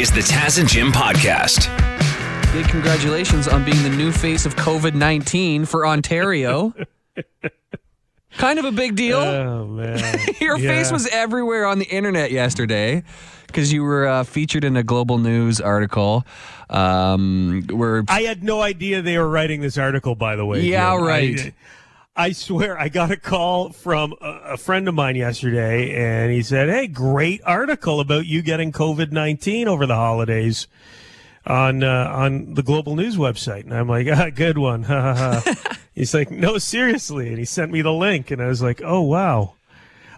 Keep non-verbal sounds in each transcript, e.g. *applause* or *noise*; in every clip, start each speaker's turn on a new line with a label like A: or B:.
A: is the Taz and Jim podcast.
B: Big congratulations on being the new face of COVID 19 for Ontario. kind of a big deal.
C: Oh man, *laughs*
B: Your face was everywhere on the internet yesterday because you were uh, featured in a global news article. Um, where
C: I had no idea they were writing this article. By the way,
B: Yeah,
C: Jim.
B: right.
C: I, I swear, I got a call from a, a friend of mine yesterday, and he said, "Hey, great article about you getting COVID nineteen over the holidays." On uh, on the Global News website, and I'm like, ah, good one. *laughs* *laughs* He's like, no, seriously, and he sent me the link, and I was like, oh wow.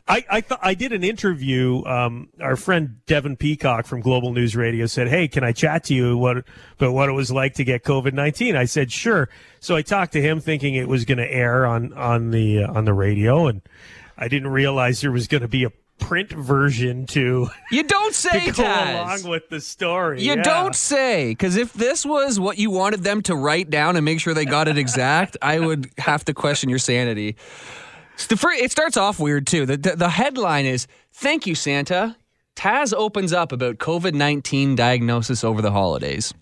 C: I I thought I did an interview. Um, our friend Devin Peacock from Global News Radio said, "Hey, can I chat to you what about what it was like to get COVID nineteen? I said, "Sure." So I talked to him, thinking it was going to air on on the uh, on the radio, and I didn't realize there was going to be a print version to,
B: you don't *laughs* say,
C: to go
B: Taz.
C: along with the story.
B: You
C: Yeah.
B: don't say, because if this was what you wanted them to write down and make sure they got it exact, I would have to question your sanity. So the fir- It starts off weird too. The, the, the headline is Thank you, Santa. Taz opens up about COVID 19 diagnosis over the holidays.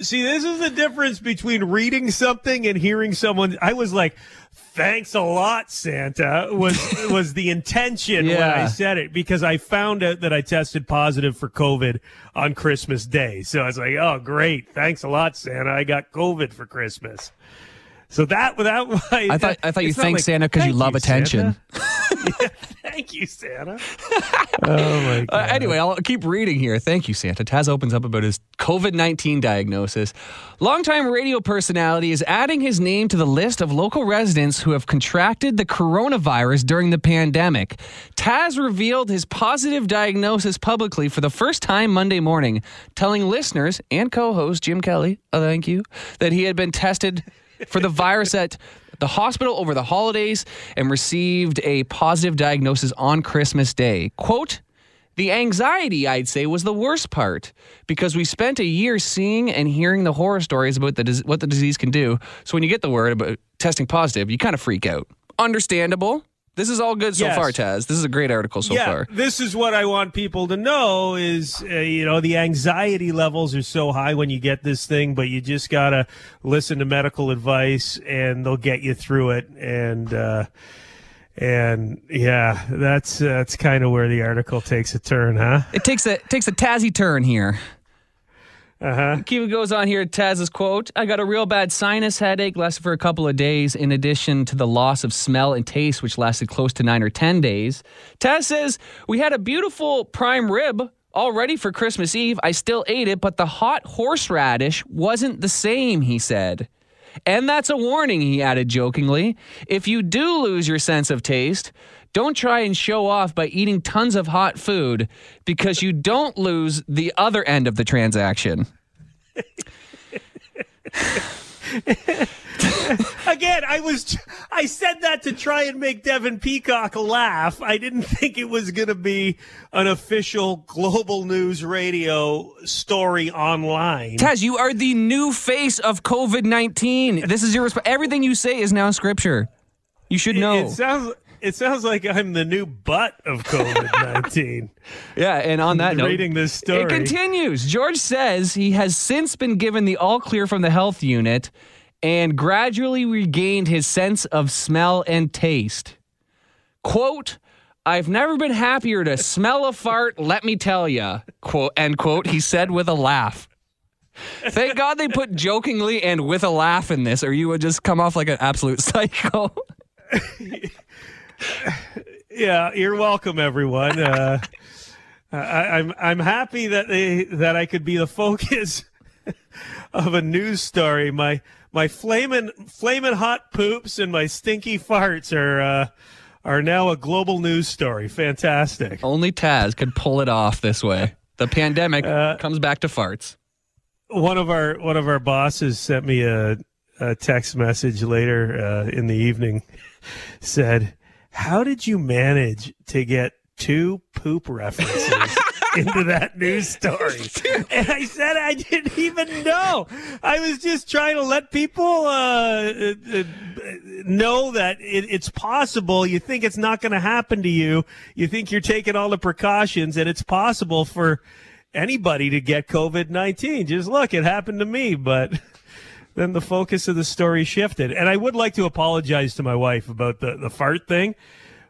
C: See, this is the difference between reading something and hearing someone. I was like, "Thanks a lot, Santa." Was *laughs* was the intention when I said it because I found out that I tested positive for COVID on Christmas Day. So I was like, "Oh, great! Thanks a lot, Santa. I got COVID for Christmas." So that without my,
B: I thought I thought you thanked
C: like,
B: Santa because you
C: "Thank
B: love attention. *laughs*
C: Yeah, thank you, Santa. oh my god. *laughs*
B: Uh, anyway, I'll keep reading here. Thank you, Santa. Taz opens up about his COVID 19 diagnosis. Longtime radio personality is adding his name to the list of local residents who have contracted the coronavirus during the pandemic. Taz revealed his positive diagnosis publicly for the first time Monday morning, telling listeners and co host Jim Kelly, oh, thank you, that he had been tested for the virus at the hospital over the holidays and received a positive diagnosis on Christmas Day. Quote, the anxiety, I'd say, was the worst part because we spent a year seeing and hearing the horror stories about the what the disease can do. So when you get the word about testing positive, you kind of freak out. Understandable. This is all good so
C: Yes.
B: far, Taz. This is a great article so
C: yeah,
B: far.
C: this is what I want people to know is, uh, you know, the anxiety levels are so high when you get this thing, but you just got to listen to medical advice and they'll get you through it. And, uh, and yeah, that's, that's kind of where the article takes a turn, huh?
B: It takes a takes a Tazzy turn here.
C: Uh huh.
B: Kiva goes on here. Taz's quote: "I got a real bad sinus headache, lasted for a couple of days. In addition to the loss of smell and taste, which lasted close to nine or ten days." Taz says we had a beautiful prime rib all ready for Christmas Eve. I still ate it, but the hot horseradish wasn't the same. He said. And that's a warning, he added jokingly. If you do lose your sense of taste, don't try and show off by eating tons of hot food because you don't lose the other end of the transaction. *laughs*
C: Again, I was, I said that to try and make Devin Peacock laugh. I didn't *laughs* think it was going to be an official global news radio story online.
B: Taz, you are the new face of COVID 19. This is your resp- Everything you say is now scripture. You should know.
C: It sounds it sounds like I'm the new butt of COVID nineteen. *laughs*
B: Yeah, and on that note,
C: reading this story.
B: It continues. George says he has since been given the all clear from the health unit and gradually regained his sense of smell and taste. Quote, I've never been happier to smell a fart, let me tell ya. Quote, end quote, he said with a laugh. Thank God they put jokingly and with a laugh in this, or you would just come off like an absolute *laughs* psycho. *laughs* *laughs*
C: yeah, you're welcome, everyone. Uh, I, I'm I'm happy that they that I could be the *laughs* focus of a news story. My my flaming flaming hot poops and my stinky farts are uh, are now a global news story. Fantastic.
B: Only Taz could pull it off this way. The pandemic comes back to farts.
C: one of our one of our bosses sent me a, a text message later uh, in the evening *laughs* said how did you manage to get two poop references *laughs* into that news story and i said i didn't even know i was just trying to let people uh, uh, know that it, it's possible you think it's not going to happen to you you think you're taking all the precautions and it's possible for anybody to get COVID 19. Just look, it happened to me. But then the focus of the story shifted. And I would like to apologize to my wife about the, the fart thing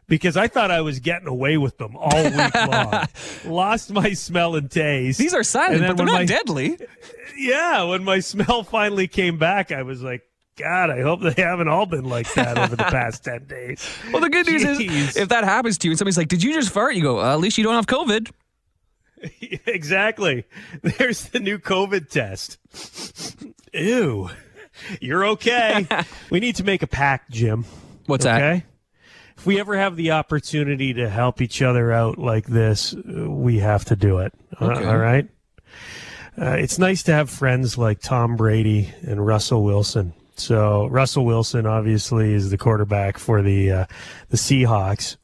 C: because I thought I was getting away with them all week *laughs* long. Lost my smell and taste.
B: These are silent, but they're not
C: my-
B: deadly. *laughs*
C: Yeah, when my smell finally came back, I was like, God, I hope they haven't all been like that over the past 10 days. *laughs*
B: Well, the good news is, if that happens to you and somebody's like, "Did you just fart?" You go, uh, "At least you don't have COVID."
C: exactly. There's the new COVID test. Ew. You're okay. *laughs* we need to make a pact, Jim.
B: What's that?
C: Okay. If we ever have the opportunity to help each other out like this, uh, we have to do it. Uh, all right. Uh, it's nice to have friends like Tom Brady and Russell Wilson. So Russell Wilson obviously is the quarterback for the uh, the Seahawks.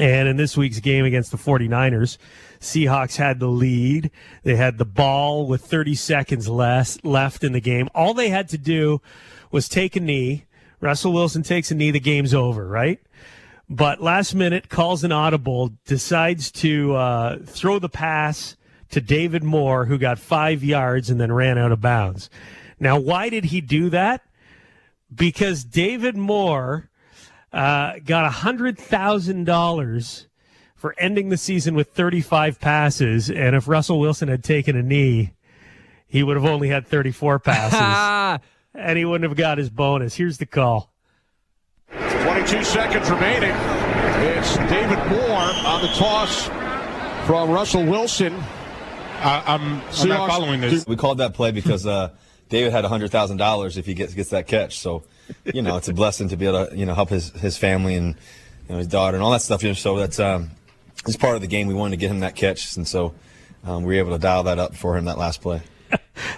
C: And in this week's game against the 49ers, Seahawks had the lead. They had the ball with 30 seconds less left in the game. All they had to do was take a knee. Russell Wilson takes a knee, the game's over, right? But last minute calls an audible, decides to uh, throw the pass to David Moore, who got five yards and then ran out of bounds. Now, why did he do that? Because David Moore uh, got $100,000 for ending the season with 35 passes. And if Russell Wilson had taken a knee, he would have only had 34 *laughs* passes
B: Ah,
C: and he wouldn't have got his bonus. Here's the call.
D: 22 seconds remaining. It's David Moore on the toss from Russell Wilson.
E: I, I'm, I'm not following this.
F: We called that play because uh, David had hundred thousand dollars if he gets gets that catch. So, you know, it's a blessing to be able to you know help his his family and you know his daughter and all that stuff. You know, so that's um, it's part of the game. We wanted to get him that catch, and so um, we were able to dial that up for him that last play.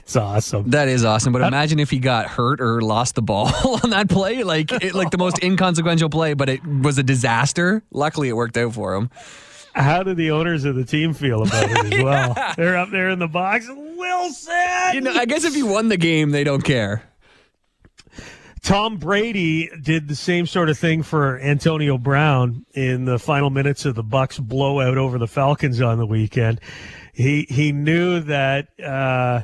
C: It's awesome.
B: that is awesome. But imagine if he got hurt or lost the ball *laughs* on that play, like it, like the most inconsequential play, but it was a disaster. Luckily, it worked out for him.
C: How do the owners of the team feel about it as *laughs* well? They're up there in the box. Wilson!
B: You know, I guess if you won the game, they don't care.
C: Tom Brady did the same sort of thing for Antonio Brown in the final minutes of the Bucs blowout over the Falcons on the weekend. He he knew that uh,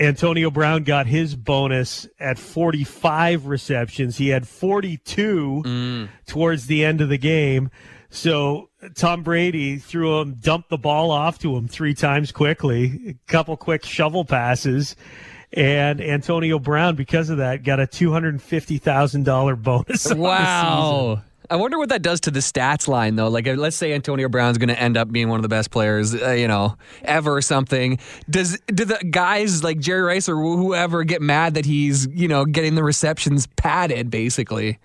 C: Antonio Brown got his bonus at 45 receptions. He had 42 towards the end of the game. So Tom Brady threw him, dumped the ball off to him three times quickly, a couple quick shovel passes. And Antonio Brown, because of that, got a two hundred and fifty thousand dollar *laughs* bonus. on the season.
B: Wow. I wonder what that does to the stats line, though. Like, let's say Antonio Brown's going to end up being one of the best players, uh, you know, ever or something. Does do the guys like Jerry Rice or whoever get mad that he's, you know, getting the receptions padded, basically?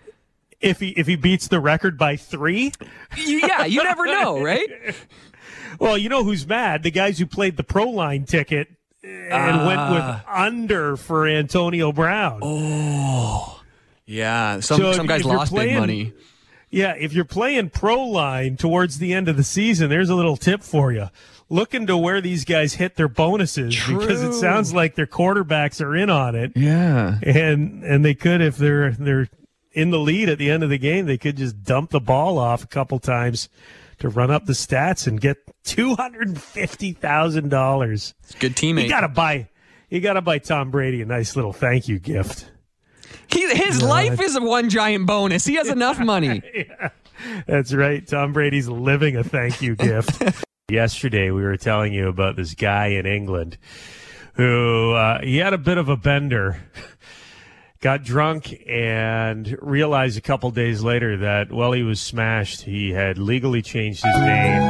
C: If he if he beats the record by three,
B: Yeah, you never know, right? *laughs*
C: well, you know who's mad? The guys who played the pro line ticket and went with ah. under for Antonio Brown.
B: Oh, yeah, some
C: So
B: some
C: if-
B: guys
C: if
B: lost big money.
C: Yeah, if you're playing pro line towards the end of the season, there's a little tip for you. Look into where these guys hit their bonuses because it sounds like their quarterbacks are in on it.
B: Yeah.
C: and and they could if they're they're in the lead at the end of the game they could just dump the ball off a couple times to run up the stats and get two hundred and fifty thousand dollars.
B: Good teammate.
C: You gotta buy you gotta buy Tom Brady a nice little thank you gift.
B: He, his life is a one giant bonus. He has enough money. *laughs*
C: That's right. Tom Brady's living a thank you gift. *laughs* Yesterday we were telling you about this guy in England who uh, he had a bit of a bender. Got drunk and realized a couple days later that while he was smashed, he had legally changed his name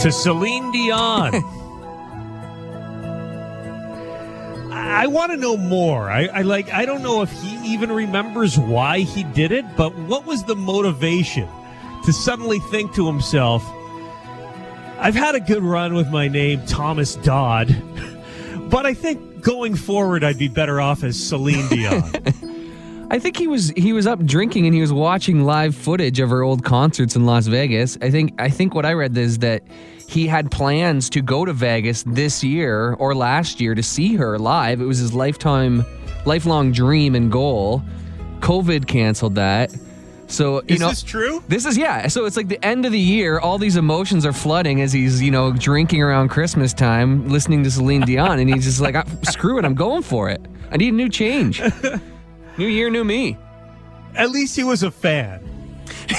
C: to Celine Dion. *laughs* I want to know more. I, I like. I don't know if he even remembers why he did it, but what was the motivation to suddenly think to himself, "I've had a good run with my name, Thomas Dodd, *laughs* but I think going forward, I'd be better off as Celine Dion." *laughs*
B: I think he was he was up drinking and he was watching live footage of her old concerts in Las Vegas. I think I think what I read is that he had plans to go to Vegas this year or last year to see her live. It was his lifetime lifelong dream and goal. COVID canceled that. So you
C: Is
B: know,
C: this true?
B: This is yeah. So it's like the end of the year. All these emotions are flooding as he's you know drinking around Christmas time, listening to Celine Dion, and he's just like, "Ah, "Screw it, I'm going for it. I need a new change. *laughs* new year, new me."
C: At least he was a fan.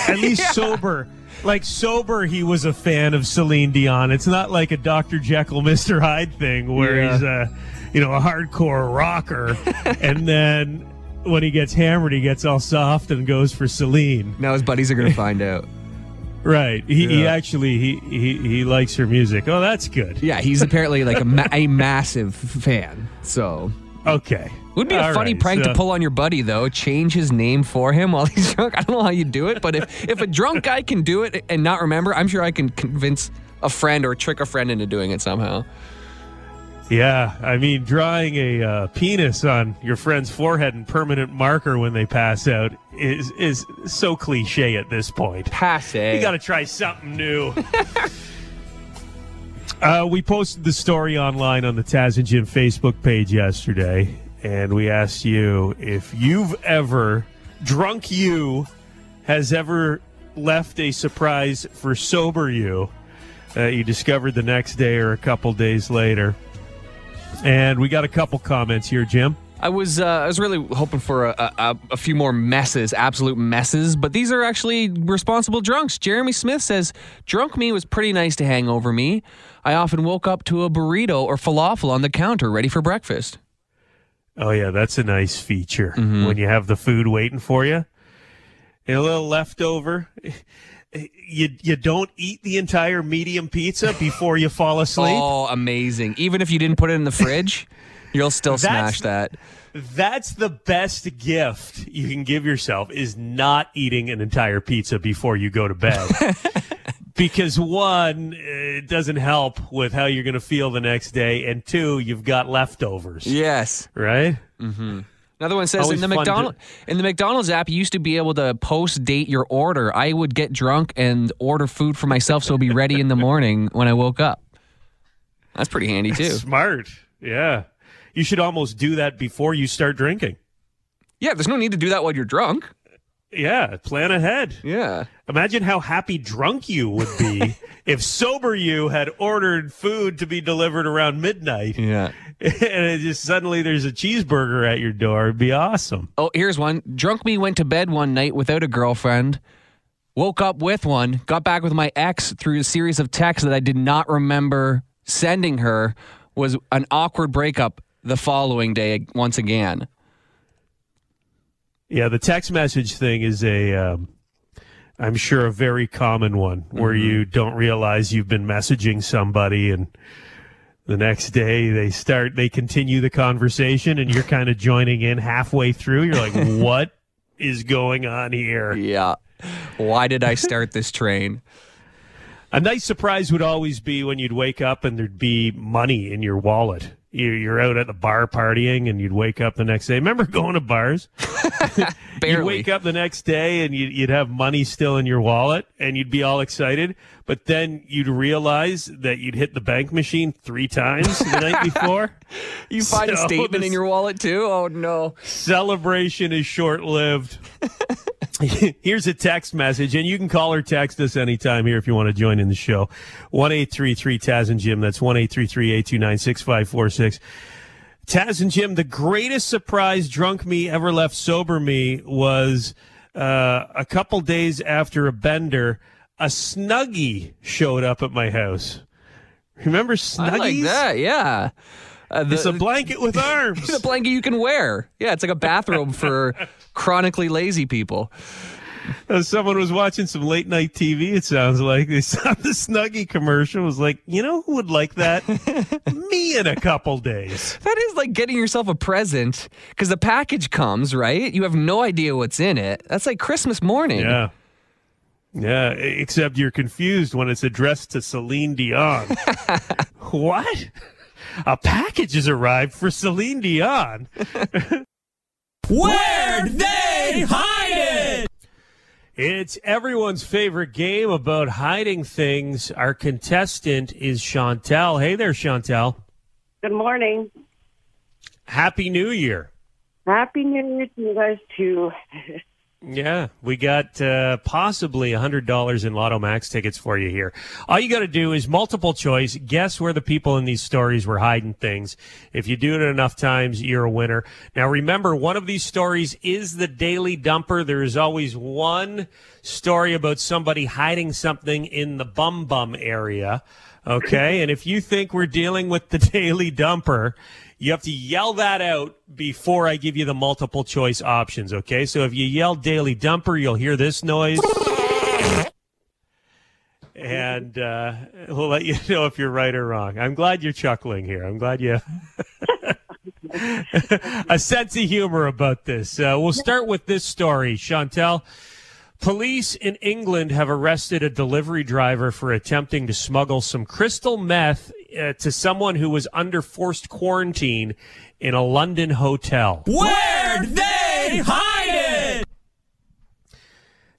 C: At *laughs* least sober. Like sober, he was a fan of Celine Dion. It's not like a Dr. Jekyll, *laughs* Mr. Hyde thing where
B: Yeah.
C: he's a, you know, a hardcore rocker, and then when he gets hammered, he gets all soft and goes for Celine.
B: Now his buddies are gonna find out. *laughs*
C: Right. He, he actually he, he he likes her music. Oh, that's good.
B: Yeah, he's *laughs* apparently like a, ma- a massive fan. So
C: Okay.
B: would be a
C: All
B: funny
C: right,
B: prank
C: so-
B: to pull on your buddy though. Change his name for him while he's *laughs* drunk. I don't know how you do it, but if if a drunk guy can do it and not remember, I'm sure I can convince a friend or trick a friend into doing it somehow.
C: Yeah, I mean, drawing a uh, penis on your friend's forehead in permanent marker when they pass out is is so cliche at this point.
B: Passe.
C: You got to try something new. *laughs* uh, we posted the story online on the Taz and Jim Facebook page yesterday, and we asked you if you've ever drunk you has ever left a surprise for sober you that you discovered the next day or a couple days later. And we got a couple comments here, Jim.
B: I was uh, I was really hoping for a, a, a few more messes, absolute messes, but these are actually responsible drunks. Jeremy Smith says, "Drunk me was pretty nice to hang over me. I often woke up to a burrito or falafel on the counter, ready for breakfast."
C: Oh yeah, that's a nice feature when you have the food waiting for you. And a little leftover. You you don't eat the entire medium pizza before you fall asleep. *laughs*
B: Oh, amazing! Even if you didn't put it in the fridge, *laughs* you'll still smash that.
C: That's the best gift you can give yourself is not eating an entire pizza before you go to bed. *laughs* because one, it doesn't help with how you're going to feel the next day, and two, you've got leftovers,
B: Yes.
C: right? Mm-hmm.
B: Another one says
C: Always
B: in the
C: fun to-
B: in the McDonald's app, you used to be able to post date your order. I would get drunk and order food for myself, so it'd be ready in the morning when I woke up. That's pretty handy too.
C: Smart. Yeah. You should almost do that before you start drinking.
B: Yeah, there's no need to do that while you're drunk.
C: Yeah, plan ahead.
B: Yeah.
C: Imagine how happy drunk you would be *laughs* if sober you had ordered food to be delivered around midnight
B: Yeah. *laughs*
C: and it just suddenly there's a cheeseburger at your door. It'd be awesome.
B: Oh, here's one. Drunk me went to bed one night without a girlfriend. Woke up with one. Got back with my ex through a series of texts that I did not remember sending her. Was an awkward breakup the following day once again.
C: Yeah, the text message thing is a, um, I'm sure, a very common one where you don't realize you've been messaging somebody and the next day they start, they continue the conversation and you're kind of joining in halfway through. You're like, *laughs* what is going on here?
B: Yeah. Why did I start this train?
C: A nice surprise would always be when you'd wake up and there'd be money in your wallet. You're out at the bar partying and you'd wake up the next day. Remember going to bars? *laughs* You'd wake up the next day and you'd, you'd have money still in your wallet and you'd be all excited. But then you'd realize that you'd hit the bank machine three times the night *laughs* before.
B: You find a statement in your wallet too? Oh no.
C: Celebration is short lived. *laughs* Here's a text message, and you can call or text us anytime here if you want to join in the show. One eight three three Taz and Jim. That's 1 833 829 6546. Taz and Jim, the greatest surprise drunk me ever left sober me was uh, a couple days after a bender, a Snuggie showed up at my house. Remember Snuggies?
B: I like that. Yeah. Uh, the,
C: It's a blanket with *laughs* arms.
B: the blanket you can wear. Yeah, it's like a bathrobe for *laughs* chronically lazy people. *laughs*
C: Someone was watching some late night TV. It sounds like they saw *laughs* the Snuggie commercial. Was like, you know who would like that? *laughs* Me in a couple days.
B: That is like getting yourself a present because the package comes, right? You have no idea what's in it. That's like Christmas morning.
C: Yeah, yeah. Except you're confused when it's addressed to Celine Dion. what? A package has arrived for Celine Dion.
A: Where'd they hide?
C: It's everyone's favorite game about hiding things. Our contestant is Chantel. Hey there, Chantel.
G: Good morning.
C: Happy New Year.
G: Happy New Year to you guys too. *laughs*
C: Yeah, we got uh, possibly $100 in Lotto Max tickets for you here. All you got to do is multiple choice, guess where the people in these stories were hiding things. If you do it enough times, you're a winner. Now, remember, one of these stories is the Daily Dumper. There is always one story about somebody hiding something in the bum bum area. Okay. and if you think we're dealing with the *laughs* Daily Dumper, you have to yell that out before I give you the multiple choice options. Okay. So if you yell Daily Dumper, you'll hear this noise. And uh, we'll let you *laughs* know if you're right or wrong. I'm glad you're chuckling here. I'm glad you *laughs* a sense of humor about this. Uh, we'll start with this story, Chantel. Police in England have arrested a delivery driver for attempting to smuggle some crystal meth uh, to someone who was under forced quarantine in a London hotel.
A: Where'd they hide it?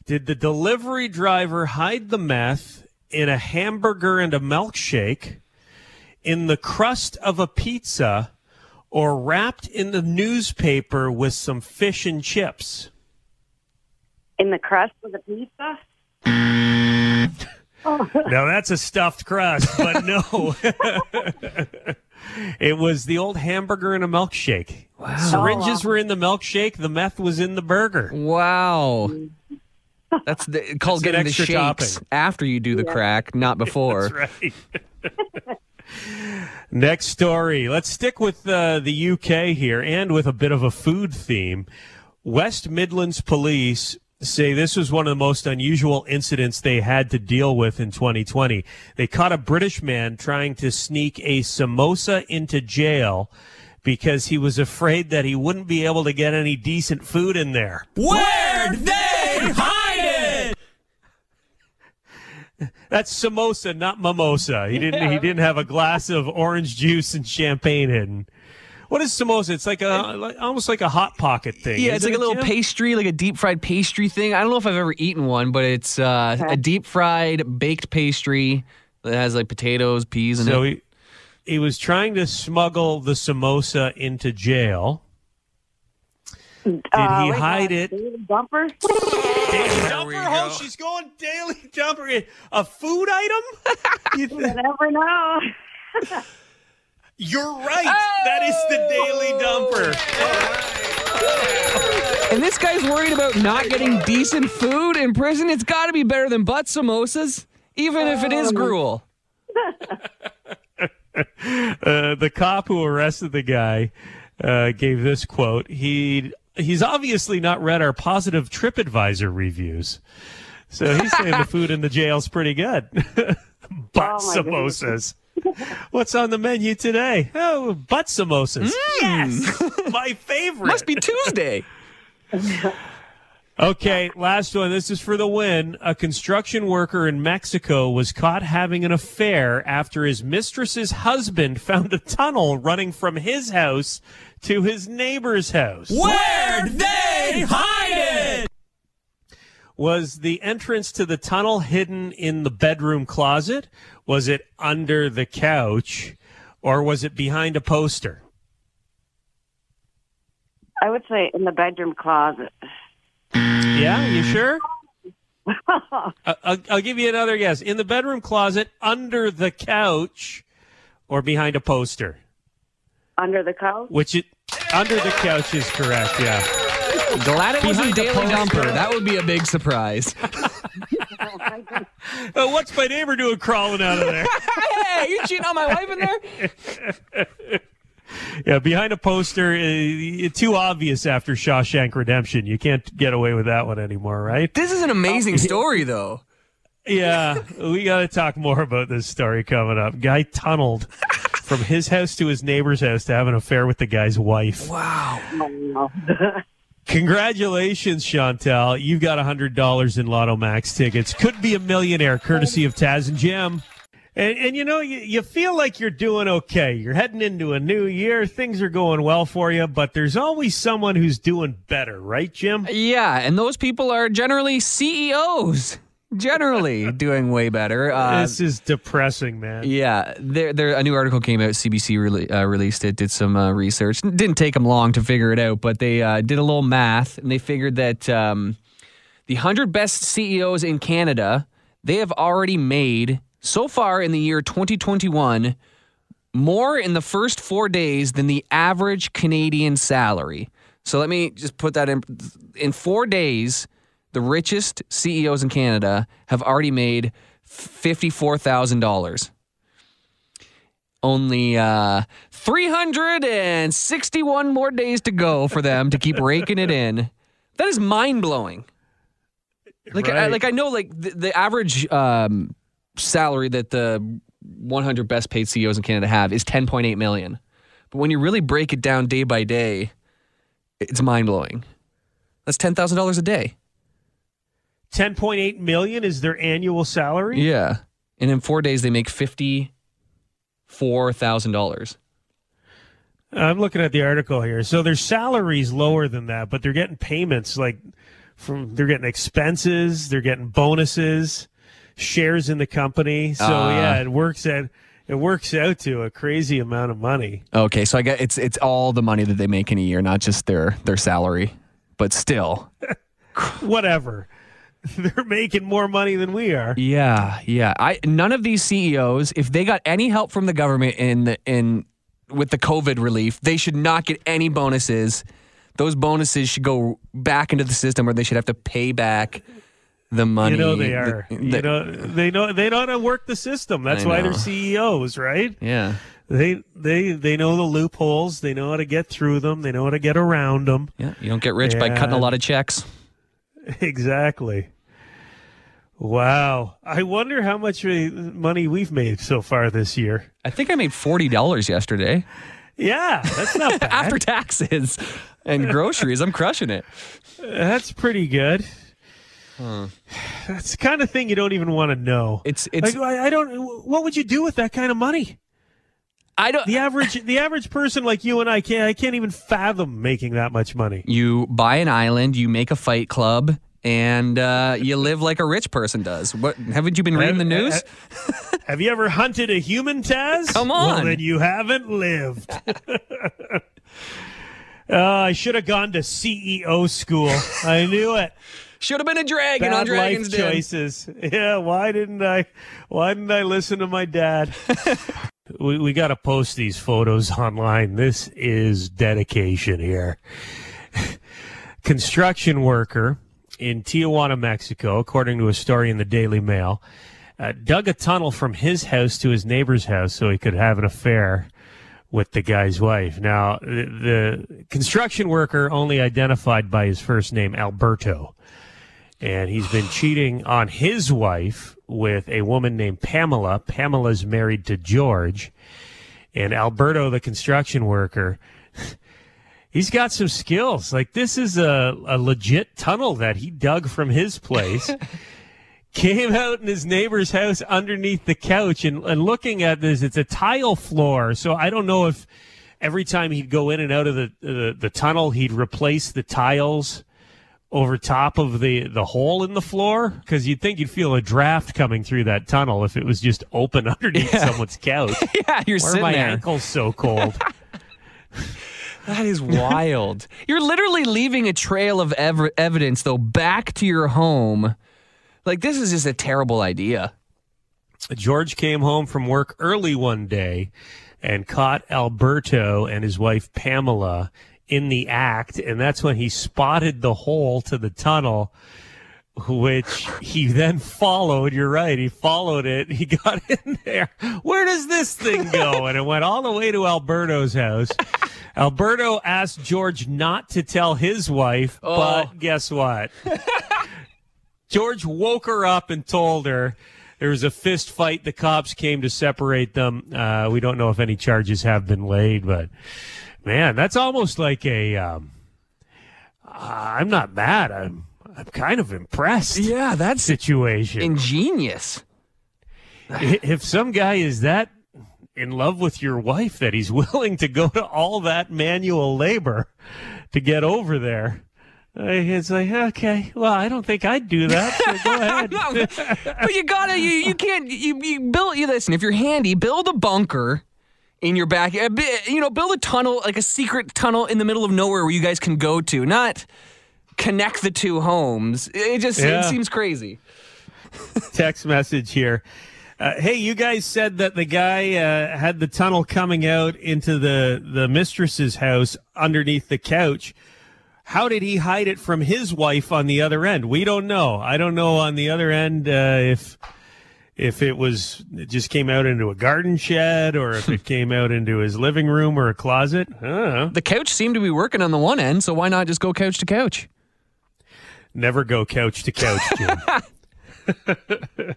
C: Did the delivery driver hide the meth in a hamburger and a milkshake, in the crust of a pizza, or wrapped in the newspaper with some fish and chips?
G: In the crust of the pizza? *laughs*
C: Now that's a stuffed crust, but no. *laughs* it was the old hamburger and a milkshake. Wow. Syringes were in the milkshake, the meth was in the burger.
B: Wow. That's the, *laughs* called
C: That's
B: getting the
C: extra
B: shakes
C: topping.
B: after you do the crack, not before.
C: That's right. Next story. Let's stick with uh, the UK here and with a bit of a food theme. West Midlands Police say this was one of the most unusual incidents they had to deal with in 2020. They caught a British man trying to sneak a samosa into jail because he was afraid that he wouldn't be able to get any decent food in there.
A: Where'd they hide it?
C: That's samosa, not mimosa. He didn't. He didn't have a glass of orange juice and champagne hidden. What is samosa? It's like a like, almost like a hot pocket thing.
B: Yeah, it's
C: isn't
B: like a little
C: Jim?
B: pastry, like a deep fried pastry thing. I don't know if I've ever eaten one, but it's uh, a deep fried baked pastry that has like potatoes, peas, and
C: So
B: it.
C: he he was trying to smuggle the samosa into jail. Did
G: Uh,
C: he
G: wait,
C: hide
G: uh,
C: it?
G: Daily Dumper?
C: Daily dumper? Oh, she's going daily dumper. A food item? *laughs* You
G: You
C: th-
G: never know. *laughs*
C: You're right. That is the daily dumper.
B: And this guy's worried about not getting decent food in prison. It's got to be better than butt samosas, even if it is gruel. *laughs*
C: Uh, the cop who arrested the guy uh, gave this quote. He he's obviously not read our positive TripAdvisor reviews, so he's saying the *laughs* food in the jail's pretty good. *laughs* butt
G: Oh,
C: samosas. *laughs* What's on the menu today? Oh, butt samosas. Yes, *laughs* my favorite.
B: Must be Tuesday. *laughs*
C: Okay, last one. This is for the win. A construction worker in Mexico was caught having an affair after his mistress's husband found a tunnel running from his house to his neighbor's house.
A: Where'd they hide it?
C: Was the entrance to the tunnel hidden in the bedroom closet? Was it under the couch? Or was it behind a poster?
G: I would say in the bedroom closet.
C: Yeah, you sure? *laughs* I'll, I'll give you another guess. In the bedroom closet, under the couch, or behind a poster?
G: Under the couch?
C: Which it under the couch is correct. Yeah.
B: Glad it wasn't
C: Behind
B: Daily. Dumper. That would be a big surprise.
C: Oh, *laughs* what's my neighbor doing crawling out of there? *laughs*
B: hey, you cheating on my wife in there? *laughs*
C: yeah, behind a poster. Uh, too obvious after Shawshank Redemption. You can't get away with that one anymore, right?
B: This is an amazing story, though.
C: Yeah, we got to talk more about this story coming up. Guy tunneled from his house to his neighbor's house to have an affair with the guy's wife.
B: Wow.
C: Congratulations, Chantel. You've got $100 in Lotto Max tickets. Could be a millionaire, courtesy of Taz and Jim. And, and you know, you, you feel like you're doing okay. You're heading into a new year. Things are going well for you, but there's always someone who's doing better, right, Jim?
B: Yeah, and those people are generally CEOs. Generally doing way better. Uh, *laughs*
C: this is depressing, man.
B: Yeah, there, there. A new article came out. CBC rele- uh, released it. Did some uh, research. Didn't take them long to figure it out, but they uh, did a little math and they figured that um, the 100 best CEOs in Canada, they have already made so far in the year 2021 more in the first 4 days than the average Canadian salary. So let me just put that in in 4 days the richest CEOs in Canada have already made $54,000 only uh, 361 more days to go for them to keep raking it in. That is mind blowing. Like, I, like I know, like the, the average um, salary that the 100 best paid CEOs in Canada have is 10.8 million. But when you really break it down day by day, it's mind blowing. That's ten thousand dollars a day.
C: 10.8 million is their annual salary.
B: Yeah, and in four days they make fifty four thousand dollars.
C: I'm looking at the article here. So their salary's lower than that, but they're getting payments like from they're getting expenses, they're getting bonuses, shares in the company. So
B: Ah.
C: yeah, it works at it works out to a crazy amount of money.
B: Okay, so I get it's it's all the money that they make in a year, not just their their salary, but still. *laughs*
C: Whatever. *laughs* They're making more money than we are.
B: Yeah, yeah. I none of these CEOs, if they got any help from the government in the, in with the COVID relief, they should not get any bonuses. Those bonuses should go back into the system, or they should have to pay back the money.
C: You know they are.
B: that-
C: you know they know they know how to work the system. That's
B: I
C: why
B: know.
C: they're CEOs, right?
B: yeah,
C: They they they know the loopholes. They know how to get through them. They know how to get around them.
B: yeah. You don't get rich by cutting a lot of checks. *laughs*
C: Exactly. Wow. I wonder how much money we've made so far this year.
B: I think I made forty dollars yesterday
C: Yeah, that's not *laughs* bad.
B: after taxes and groceries. I'm crushing it.
C: that's pretty good. Hmm. That's the kind of thing you don't even want to know.
B: It's it's.
C: like, I I don't. What would you do with that kind of money?
B: I don't.
C: The average, the average person like you and I can't. I can't even fathom making that much money.
B: You buy an island, you make a fight club, and uh, you live like a rich person does. What haven't you been reading the news?
C: Have you ever hunted a human, Taz?
B: Come
C: Well,
B: on.
C: then you haven't lived. *laughs* Uh, I should have gone to CEO school. I knew it.
B: Should have been a dragon on
C: Bad
B: Dragon's
C: life
B: Den.
C: choices. Yeah, why didn't I? Why didn't I listen to my dad? *laughs* we we got to post these photos online. This is dedication here. *laughs* Construction worker in Tijuana, Mexico, according to a story in the Daily Mail, uh, dug a tunnel from his house to his neighbor's house so he could have an affair with the guy's wife. Now, the, the construction worker only identified by his first name, Alberto and he's been *sighs* cheating on his wife with a woman named Pamela. Pamela's married to George, and Alberto, the construction worker, he's got some skills. Like this is a, a legit tunnel that he dug from his place. *laughs* Came out in his neighbor's house underneath the couch and, and looking at this, it's a tile floor. So I don't know if every time he'd go in and out of the, the, the tunnel, he'd replace the tiles over top of the the hole in the floor because you'd think you'd feel a draft coming through that tunnel if it was just open *laughs* underneath someone's couch. *laughs*
B: Yeah, you're
C: Why are my
B: there.
C: ankles so cold?
B: That is wild. *laughs* you're literally leaving a trail of ev- evidence, though, back to your home. Like this is just a terrible idea.
C: George came home from work early one day and caught Alberto and his wife Pamela in the act, and that's when he spotted the hole to the tunnel. Which he then followed. You're right. He followed it. He *laughs* got in there. Where does this thing go? *laughs* And it went all the way to Alberto's house. Alberto asked George not to tell his wife, but guess what? George woke her up and told her there was a fist fight. The cops came to separate them. Uh, we don't know if any charges have been laid, but man, that's almost like a. Um, I'm not mad. I'm I'm kind of impressed.
B: Yeah, that
C: Situation.
B: ingenious.
C: If some guy is that in love with your wife that he's *laughs* willing to go to all that manual labor to get over there. uh, It's like okay, well, I don't think I'd do that. So go *laughs* ahead.
B: No, but you gotta, you, you can't, you, you build, you listen, if you're handy, build a bunker in your back, you know, build a tunnel, like a secret tunnel in the middle of nowhere where you guys can go to, not connect the two homes. It just
C: Yeah.
B: it seems crazy. *laughs*
C: text message here. Uh, hey, you guys said that the guy uh, had the tunnel coming out into the the mistress's house underneath the couch. How did he hide it from his wife on the other end? We don't know. I don't know on the other end uh, if if it was it just came out into a garden shed or if it *laughs* came out into his living room or a closet. I don't know.
B: The couch seemed to be working on the one end, so why not just go couch to couch?
C: Never go couch to couch, Jim. *laughs*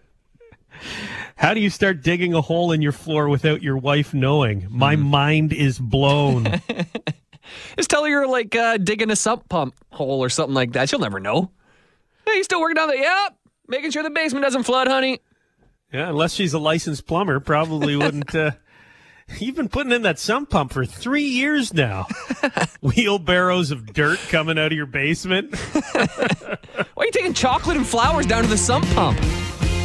C: How do you start digging a hole in your floor without your wife knowing? My mind is blown. *laughs*
B: Just tell her you're like uh, digging a sump pump hole or something like that. She'll never know. Hey, you still working on the? Yep. Making sure the basement doesn't flood, honey.
C: yeah, unless she's a licensed plumber, probably wouldn't. Uh, *laughs* you've been putting in that sump pump for three years now. *laughs* Wheelbarrows of dirt coming out of your basement. *laughs*
B: Why are you taking chocolate and flowers down to the sump pump?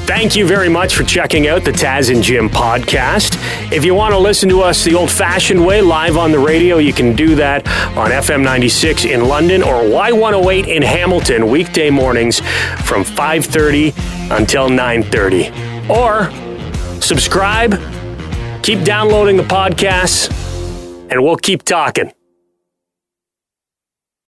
H: Thank you very much for checking out the Taz and Jim podcast. If you want to listen to us the old fashioned way, live on the radio, you can do that on FM 96 in London or Y108 in Hamilton, weekday mornings from 5.30 until 9.30. Or subscribe, keep downloading the podcasts, and we'll keep talking.